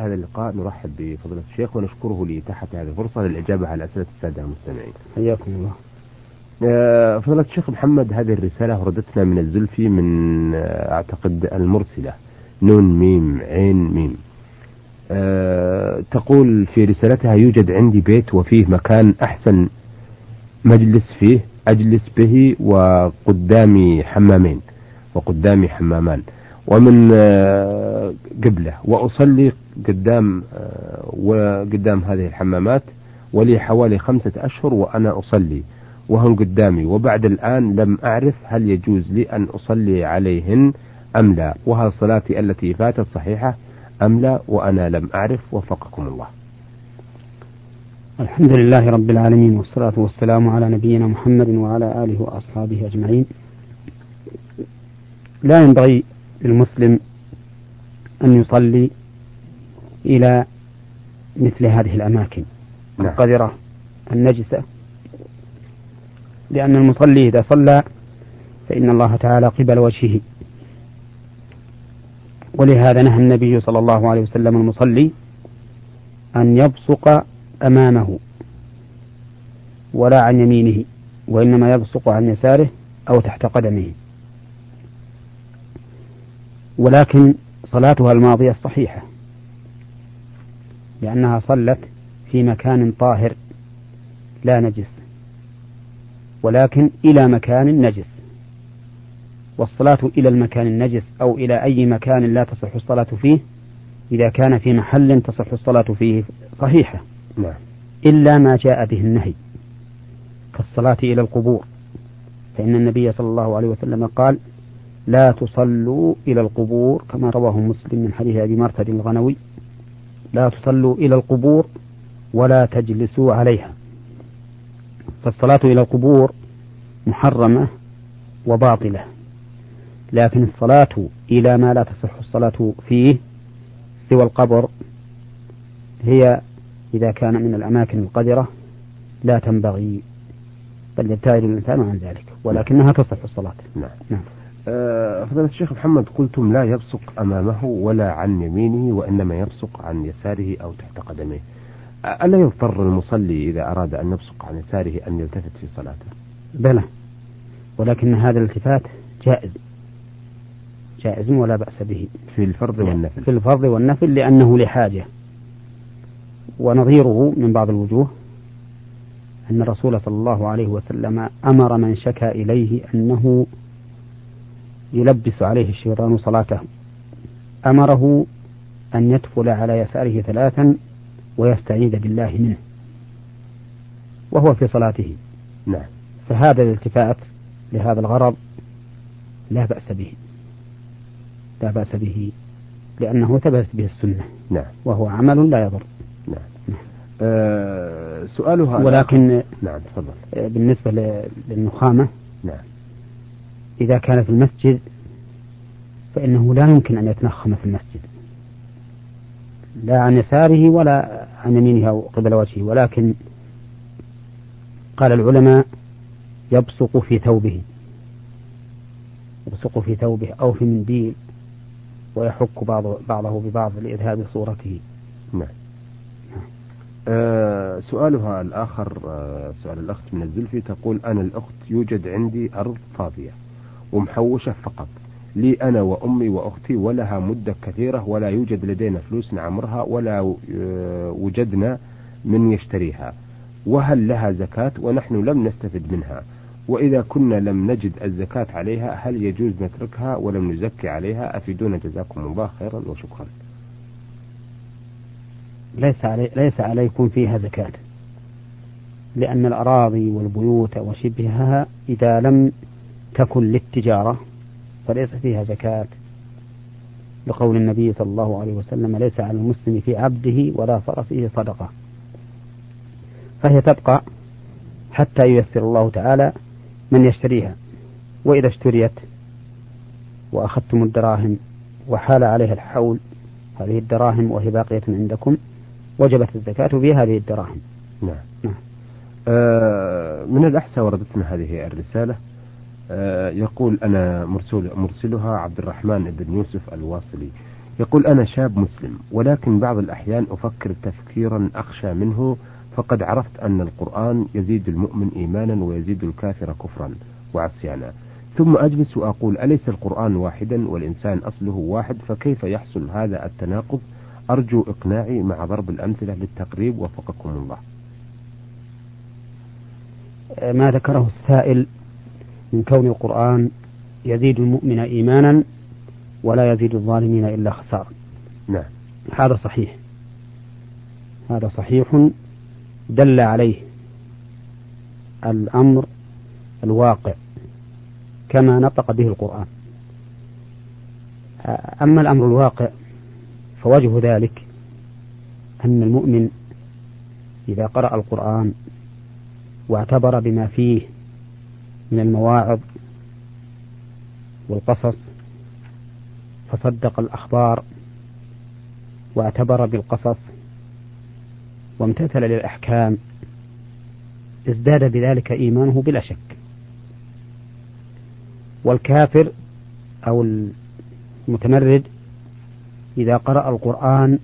هذا اللقاء نرحب بفضيلة الشيخ ونشكره لإتاحة هذه الفرصة للإجابة على أسئلة السادة المستمعين. حياكم الله. آه، فضيلة الشيخ محمد هذه الرسالة وردتنا من الزلفي من آه، أعتقد المرسلة نون ميم عين ميم. أه تقول في رسالتها يوجد عندي بيت وفيه مكان أحسن مجلس فيه أجلس به وقدامي حمامين وقدامي حمامان ومن آه، قبله. وأصلي قدام آه، وقدام هذه الحمامات ولي حوالي خمسة أشهر وأنا أصلي. وهم قدامي. وبعد الآن لم أعرف هل يجوز لي أن أصلي عليهن أم لا. وهل صلاتي التي فاتت صحيحة أم لا وأنا لم أعرف. وفقكم الله. الحمد لله رب العالمين والصلاة والسلام على نبينا محمد وعلى آله وأصحابه أجمعين. لا ينبغي للمسلم أن يصلي إلى مثل هذه الأماكن. نعم. القذرة النجسة لأن المصلي إذا صلى فإن الله تعالى قبل وجهه. ولهذا نهى النبي صلى الله عليه وسلم المصلي أن يبصق أمامه ولا عن يمينه وإنما يبصق عن يساره أو تحت قدمه. ولكن صلاتها الماضية صحيحة لأنها صلت في مكان طاهر لا نجس ولكن إلى مكان نجس والصلاة إلى المكان النجس أو إلى أي مكان لا تصح الصلاة فيه إذا كان في محل تصح الصلاة فيه صحيحة نعم. إلا ما جاء به النهي كالصلاة إلى القبور فإن النبي صلى الله عليه وسلم قال لا تصلوا إلى القبور كما رواه مسلم من حديث أبي مرثد الغنوي. لا تصلوا إلى القبور ولا تجلسوا عليها. فالصلاة إلى القبور محرمة وباطلة. لكن الصلاة إلى ما لا تصح الصلاة فيه سوى القبر هي إذا كان من الأماكن القذرة لا تنبغي بل يبتعد الإنسان عن ذلك ولكنها تصح الصلاة. نعم, نعم. فضيلة الشيخ محمد قلتم لا يبصق أمامه ولا عن يمينه وإنما يبصق عن يساره أو تحت قدميه. ألا يضطر المصلي إذا أراد أن يبصق عن يساره أن يلتفت في صلاته؟ بلى ولكن هذا الالتفات جائز. جائز ولا بأس به. في الفرض والنفل. في الفرض والنفل لأنه لحاجة. ونظيره من بعض الوجوه أن الرسول صلى الله عليه وسلم أمر من شكا إليه أنه يلبس عليه الشيطان صلاته. أمره أن يدخل على يساره ثلاثا ويستعيذ بالله منه. وهو في صلاته. نعم. فهذا الالتفات لهذا الغرض لا بأس به. لا بأس به لأنه ثبتت به السنة. نعم. وهو عمل لا يضر. نعم, نعم. أه سؤالها ولكن نعم تفضل. بالنسبة للنخامة نعم. إذا كان في المسجد فإنه لا يمكن أن يتنخم في المسجد. لا عن يساره ولا عن يمينه أو قبل وجهه. ولكن قال العلماء يبصق في ثوبه يبصق في ثوبه أو في منديل ويحك بعض بعضه ببعض لإذهاب صورته. نعم. آه سؤالها الآخر آه سؤال الأخت من الزلفي تقول أنا الأخت يوجد عندي أرض فاضية. ومحوشة فقط. لي أنا وأمي وأختي ولها مدة كثيرة ولا يوجد لدينا فلوس نعمرها ولا آه، وجدنا من يشتريها. وهل لها زكاة؟ ونحن لم نستفد منها. وإذا كنا لم نجد الزكاة عليها هل يجوز نتركها ولم نزكي عليها؟ أفيدونا جزاكم الله خيرا وشكرا. ليس, علي ليس عليكم فيها زكاة. لأن الأراضي والبيوت وشبهها إذا لم تكن للتجارة فليس فيها زكاة. لقول النبي صلى الله عليه وسلم ليس على المسلم في عبده ولا فرسه صدقة. فهي تبقى حتى ييسر الله تعالى من يشتريها. وإذا اشتريت وأخذتم الدراهم وحال عليها الحول هذه الدراهم وهي باقية عندكم وجبت الزكاة في هذه الدراهم. نعم, نعم. آه من الأحسى وردتنا هذه الرسالة؟ يقول أنا مرسل مرسلها عبد الرحمن بن يوسف الواصلي. يقول أنا شاب مسلم ولكن بعض الأحيان أفكر تفكيرا أخشى منه فقد عرفت أن القرآن يزيد المؤمن إيمانا ويزيد الكافر كفرا وعصيانا. ثم أجلس وأقول أليس القرآن واحدا والإنسان أصله واحد؟ فكيف يحصل هذا التناقض؟ أرجو إقناعي مع ضرب الأمثلة للتقريب وفقكم الله. ما ذكره السائل من كون القرآن يزيد المؤمن إيمانا ولا يزيد الظالمين إلا خسارة. نعم. هذا صحيح. هذا صحيح دل عليه الأمر الواقع كما نطق به القرآن. أما الأمر الواقع فوجه ذلك أن المؤمن إذا قرأ القرآن واعتبر بما فيه من المواعظ والقصص فصدق الأخبار واعتبر بالقصص وامتثل للأحكام ازداد بذلك إيمانه بلا شك. والكافر أو المتمرد إذا قرأ القرآن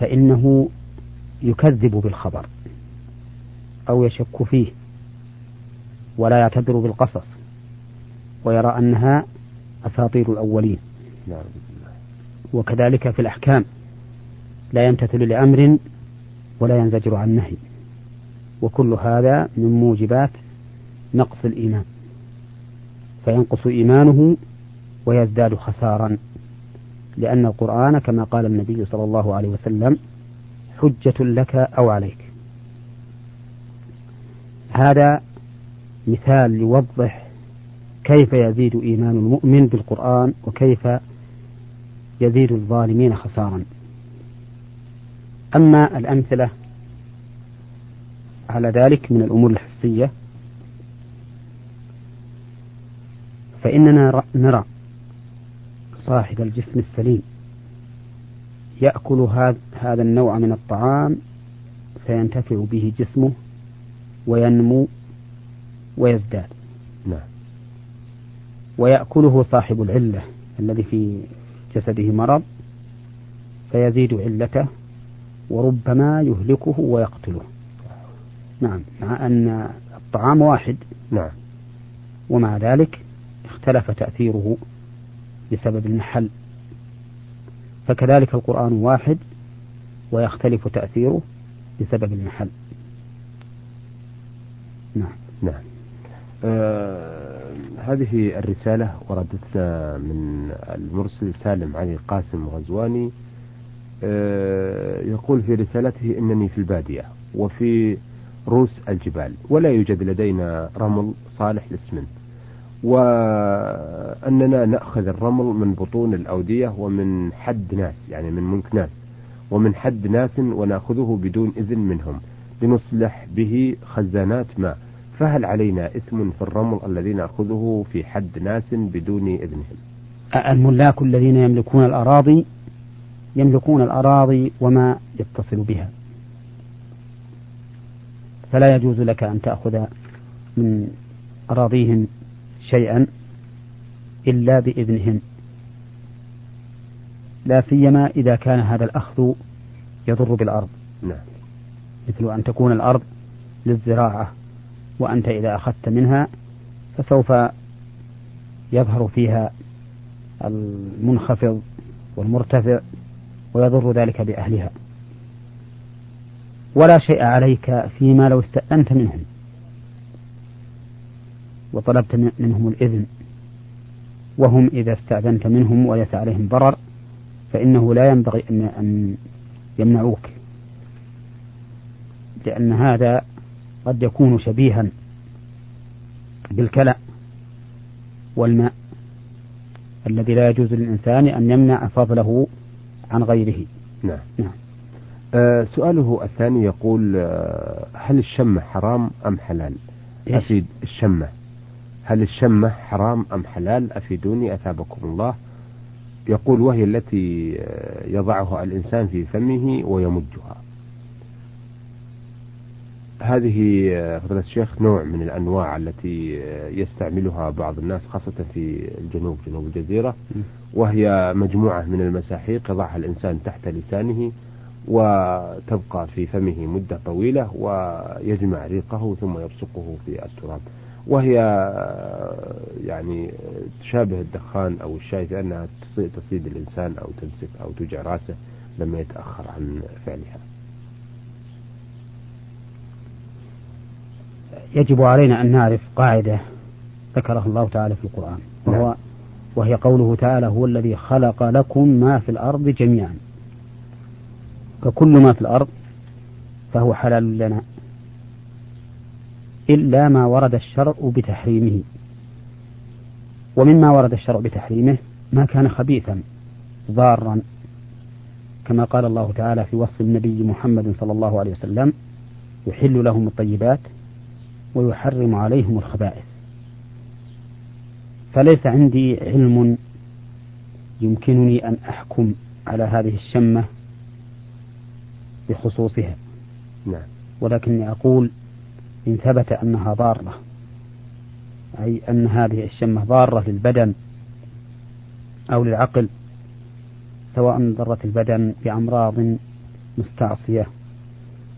فإنه يكذب بالخبر أو يشك فيه. ولا يعتبر بالقصص ويرى أنها أساطير الأولين. وكذلك في الأحكام لا يمتثل لأمر ولا ينزجر عن نهي. وكل هذا من موجبات نقص الإيمان. فينقص إيمانه ويزداد خسارا. لأن القرآن كما قال النبي صلى الله عليه وسلم حجة لك أو عليك. هذا مثال يوضح كيف يزيد إيمان المؤمن بالقرآن وكيف يزيد الظالمين خسارا. أما الأمثلة على ذلك من الأمور الحسية فإننا نرى صاحب الجسم السليم يأكل هذا النوع من الطعام فينتفع به جسمه وينمو ويزداد. نعم. ويأكله صاحب العلة الذي في جسده مرض فيزيد علته وربما يهلكه ويقتله. نعم مع أن الطعام واحد. نعم. ومع ذلك اختلف تأثيره بسبب المحل فكذلك القرآن واحد ويختلف تأثيره بسبب المحل نعم. نعم. آه هذه الرسالة وردتنا من المرسل سالم علي قاسم غزواني. آه يقول في رسالته إنني في البادية وفي روس الجبال ولا يوجد لدينا رمل صالح للاسمنت وأننا نأخذ الرمل من بطون الأودية ومن حد ناس يعني من ملك ناس ومن حد ناس ونأخذه بدون إذن منهم لنصلح به خزانات ماء. فهل علينا إثم في الرمل الذي نأخذه في حد ناس بدون إذنهم؟ الملاك الذين يملكون الأراضي يملكون الأراضي وما يتصل بها. فلا يجوز لك أن تأخذ من أراضيهم شيئا إلا بإذنهم. لا سيما إذا كان هذا الأخذ يضر بالأرض. نعم. مثل أن تكون الأرض للزراعة. وأنت إذا أخذت منها فسوف يظهر فيها المنخفض والمرتفع ويضر ذلك بأهلها. ولا شيء عليك فيما لو استأذنت منهم. وطلبت منهم الإذن. وهم إذا استأذنت منهم وليس عليهم ضرر فإنه لا ينبغي أن يمنعوك. لأن هذا قد يكون شبيها بالكلى والماء الذي لا يجوز للإنسان أن يمنع فضله عن غيره. نعم, نعم. آه سؤاله الثاني يقول آه هل الشمة حرام أم حلال؟ أفيد الشمة هل الشمة حرام أم حلال؟ أفيدوني أثابكم الله. يقول وهي التي آه، يضعها الإنسان في فمه ويمجها هذه فضيلة الشيخ نوع من الأنواع التي يستعملها بعض الناس خاصة في الجنوب جنوب الجزيرة وهي مجموعة من المساحيق يضعها الإنسان تحت لسانه وتبقى في فمه مدة طويلة ويجمع ريقه ثم يبصقه في التراب. وهي يعني تشابه الدخان أو الشاي في أنها تصيد الإنسان أو تمسك أو توجع رأسه لما يتأخر عن فعلها. يجب علينا أن نعرف قاعدة ذكرها الله تعالى في القرآن وهو نعم. وهي قوله تعالى هو الذي خلق لكم ما في الأرض جميعا فكل ما في الأرض فهو حلال لنا إلا ما ورد الشرع بتحريمه ومما ورد الشرع بتحريمه ما كان خبيثا ضارا كما قال الله تعالى في وصف النبي محمد صلى الله عليه وسلم يحل لهم الطيبات ويحرم عليهم الخبائث. فليس عندي علم يمكنني أن أحكم على هذه الشمة بخصوصها. نعم. ولكني أقول إن ثبت أنها ضارة أي أن هذه الشمة ضارة للبدن أو للعقل سواء ضرت البدن بأمراض مستعصية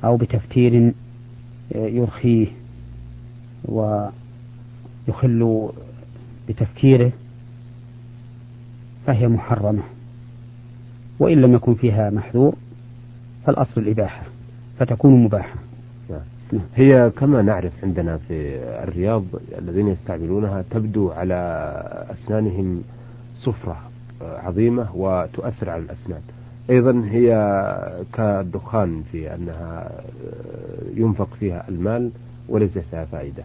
أو بتفتير يرخيه. ويخل بتفكيره فهي محرمة وإن لم يكن فيها محذور فالأصل الإباحة فتكون مباحة نعم. نعم. هي كما نعرف عندنا في الرياض الذين يستعملونها تبدو على أسنانهم صفرة عظيمة وتؤثر على الأسنان أيضا هي كالدخان في أنها ينفق فيها المال وليس فيها فائدة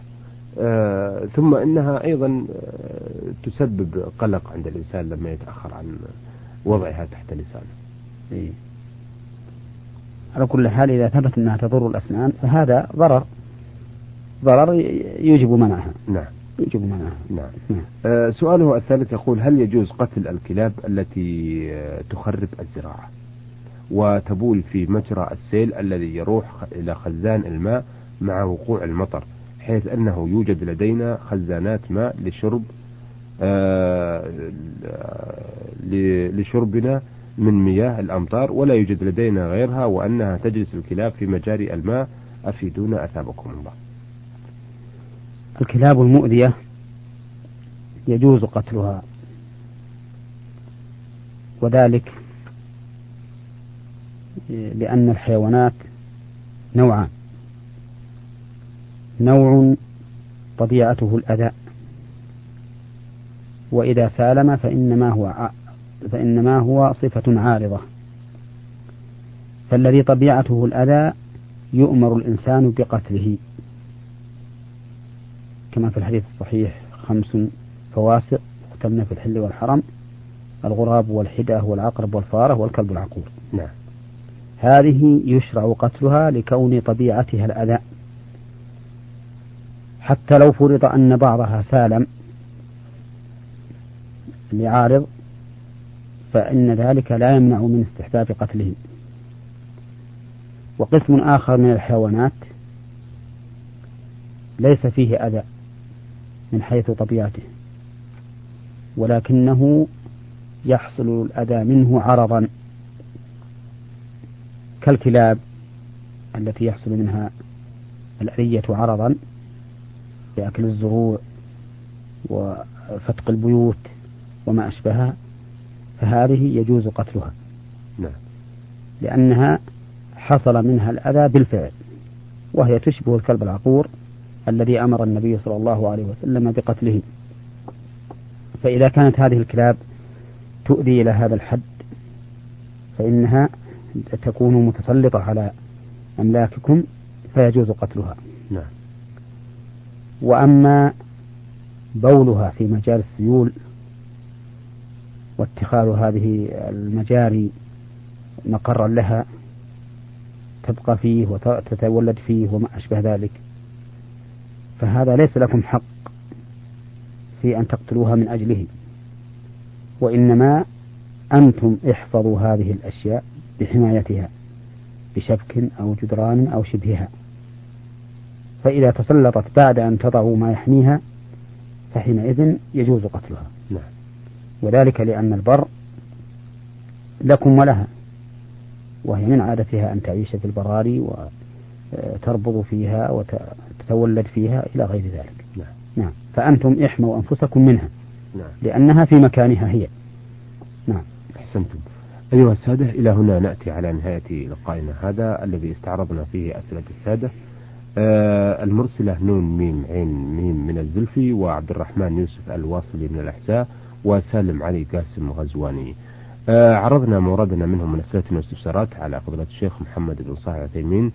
آه ثم إنها أيضا آه تسبب قلق عند الإنسان لما يتأخر عن وضعها تحت لسانه. إيه. على كل حال إذا ثبت أنها تضر الأسنان فهذا ضرر ضرر يوجب منعها. نعم. يوجب منعها. نعم. نعم. آه سؤاله الثالث يقول هل يجوز قتل الكلاب التي آه تخرب الزراعة؟ وتبول في مجرى السيل الذي يروح إلى خزان الماء مع وقوع المطر حيث أنه يوجد لدينا خزانات ماء لشرب آه لشربنا من مياه الأمطار ولا يوجد لدينا غيرها وأنها تجلس الكلاب في مجاري الماء. أفيدونا أثابكم الله. الكلاب المؤذية يجوز قتلها. وذلك لأن الحيوانات نوعان. نوع طبيعته الأذى وإذا سالم فإنما هو فإنما هو صفة عارضة. فالذي طبيعته الأذى يؤمر الإنسان بقتله. كما في الحديث الصحيح خمس فواسق اختمن في الحل والحرم الغراب والحدة والعقرب والفارة والكلب العقور. نعم. هذه يشرع قتلها لكون طبيعتها الأذى حتى لو فرض أن بعضها سالم لعارض فإن ذلك لا يمنع من استحباب قتله. وقسم آخر من الحيوانات ليس فيه أذى من حيث طبيعته ولكنه يحصل الأذى منه عرضا كالكلاب التي يحصل منها الأذية عرضا. بأكل الزروع وفتق البيوت وما أشبهها فهذه يجوز قتلها نعم. لأنها حصل منها الأذى بالفعل وهي تشبه الكلب العقور الذي أمر النبي صلى الله عليه وسلم بقتله فإذا كانت هذه الكلاب تؤذي إلى هذا الحد فإنها تكون متسلطة على أملاككم فيجوز قتلها نعم. وأما بولها في مجال السيول واتخاذ هذه المجاري مقرا لها تبقى فيه وتتولد فيه وما أشبه ذلك. فهذا ليس لكم حق في أن تقتلوها من أجله وإنما أنتم احفظوا هذه الأشياء بحمايتها بشبك أو جدران أو شبهها. فإذا تسلطت بعد أن تضعوا ما يحميها فحينئذ يجوز قتلها. نعم. وذلك لأن البر لكم ولها. وهي من عادتها أن تعيش في البراري وتربض فيها وتتولد فيها إلى غير ذلك. نعم. نعم. فأنتم احموا أنفسكم منها. نعم. لأنها في مكانها هي. نعم. أحسنتم. أيها السادة إلى هنا نأتي على نهاية لقائنا هذا الذي استعرضنا فيه أسئلة السادة. المرسلة نون ميم عين ميم من الزلفي وعبد الرحمن يوسف الواصلي من الأحساء وسالم علي قاسم غزواني. آه عرضنا موردنا منهم من أسئلة واستفسارات على فضيلة الشيخ محمد بن صالح العثيمين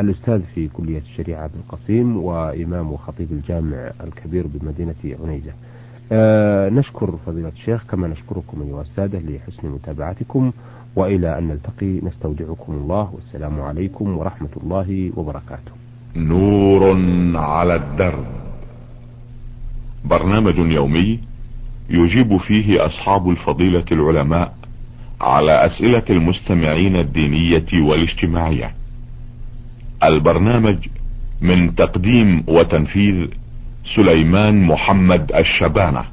الأستاذ في كلية الشريعة بالقصيم وإمام وخطيب الجامع الكبير بمدينة عنيزة. آه نشكر فضيلة الشيخ كما نشكركم أيها السادة لحسن متابعتكم وإلى أن نلتقي نستودعكم الله والسلام عليكم ورحمة الله وبركاته. نور على الدرب. برنامج يومي يجيب فيه أصحاب الفضيلة العلماء على أسئلة المستمعين الدينية والاجتماعية. البرنامج من تقديم وتنفيذ سليمان محمد الشبانة.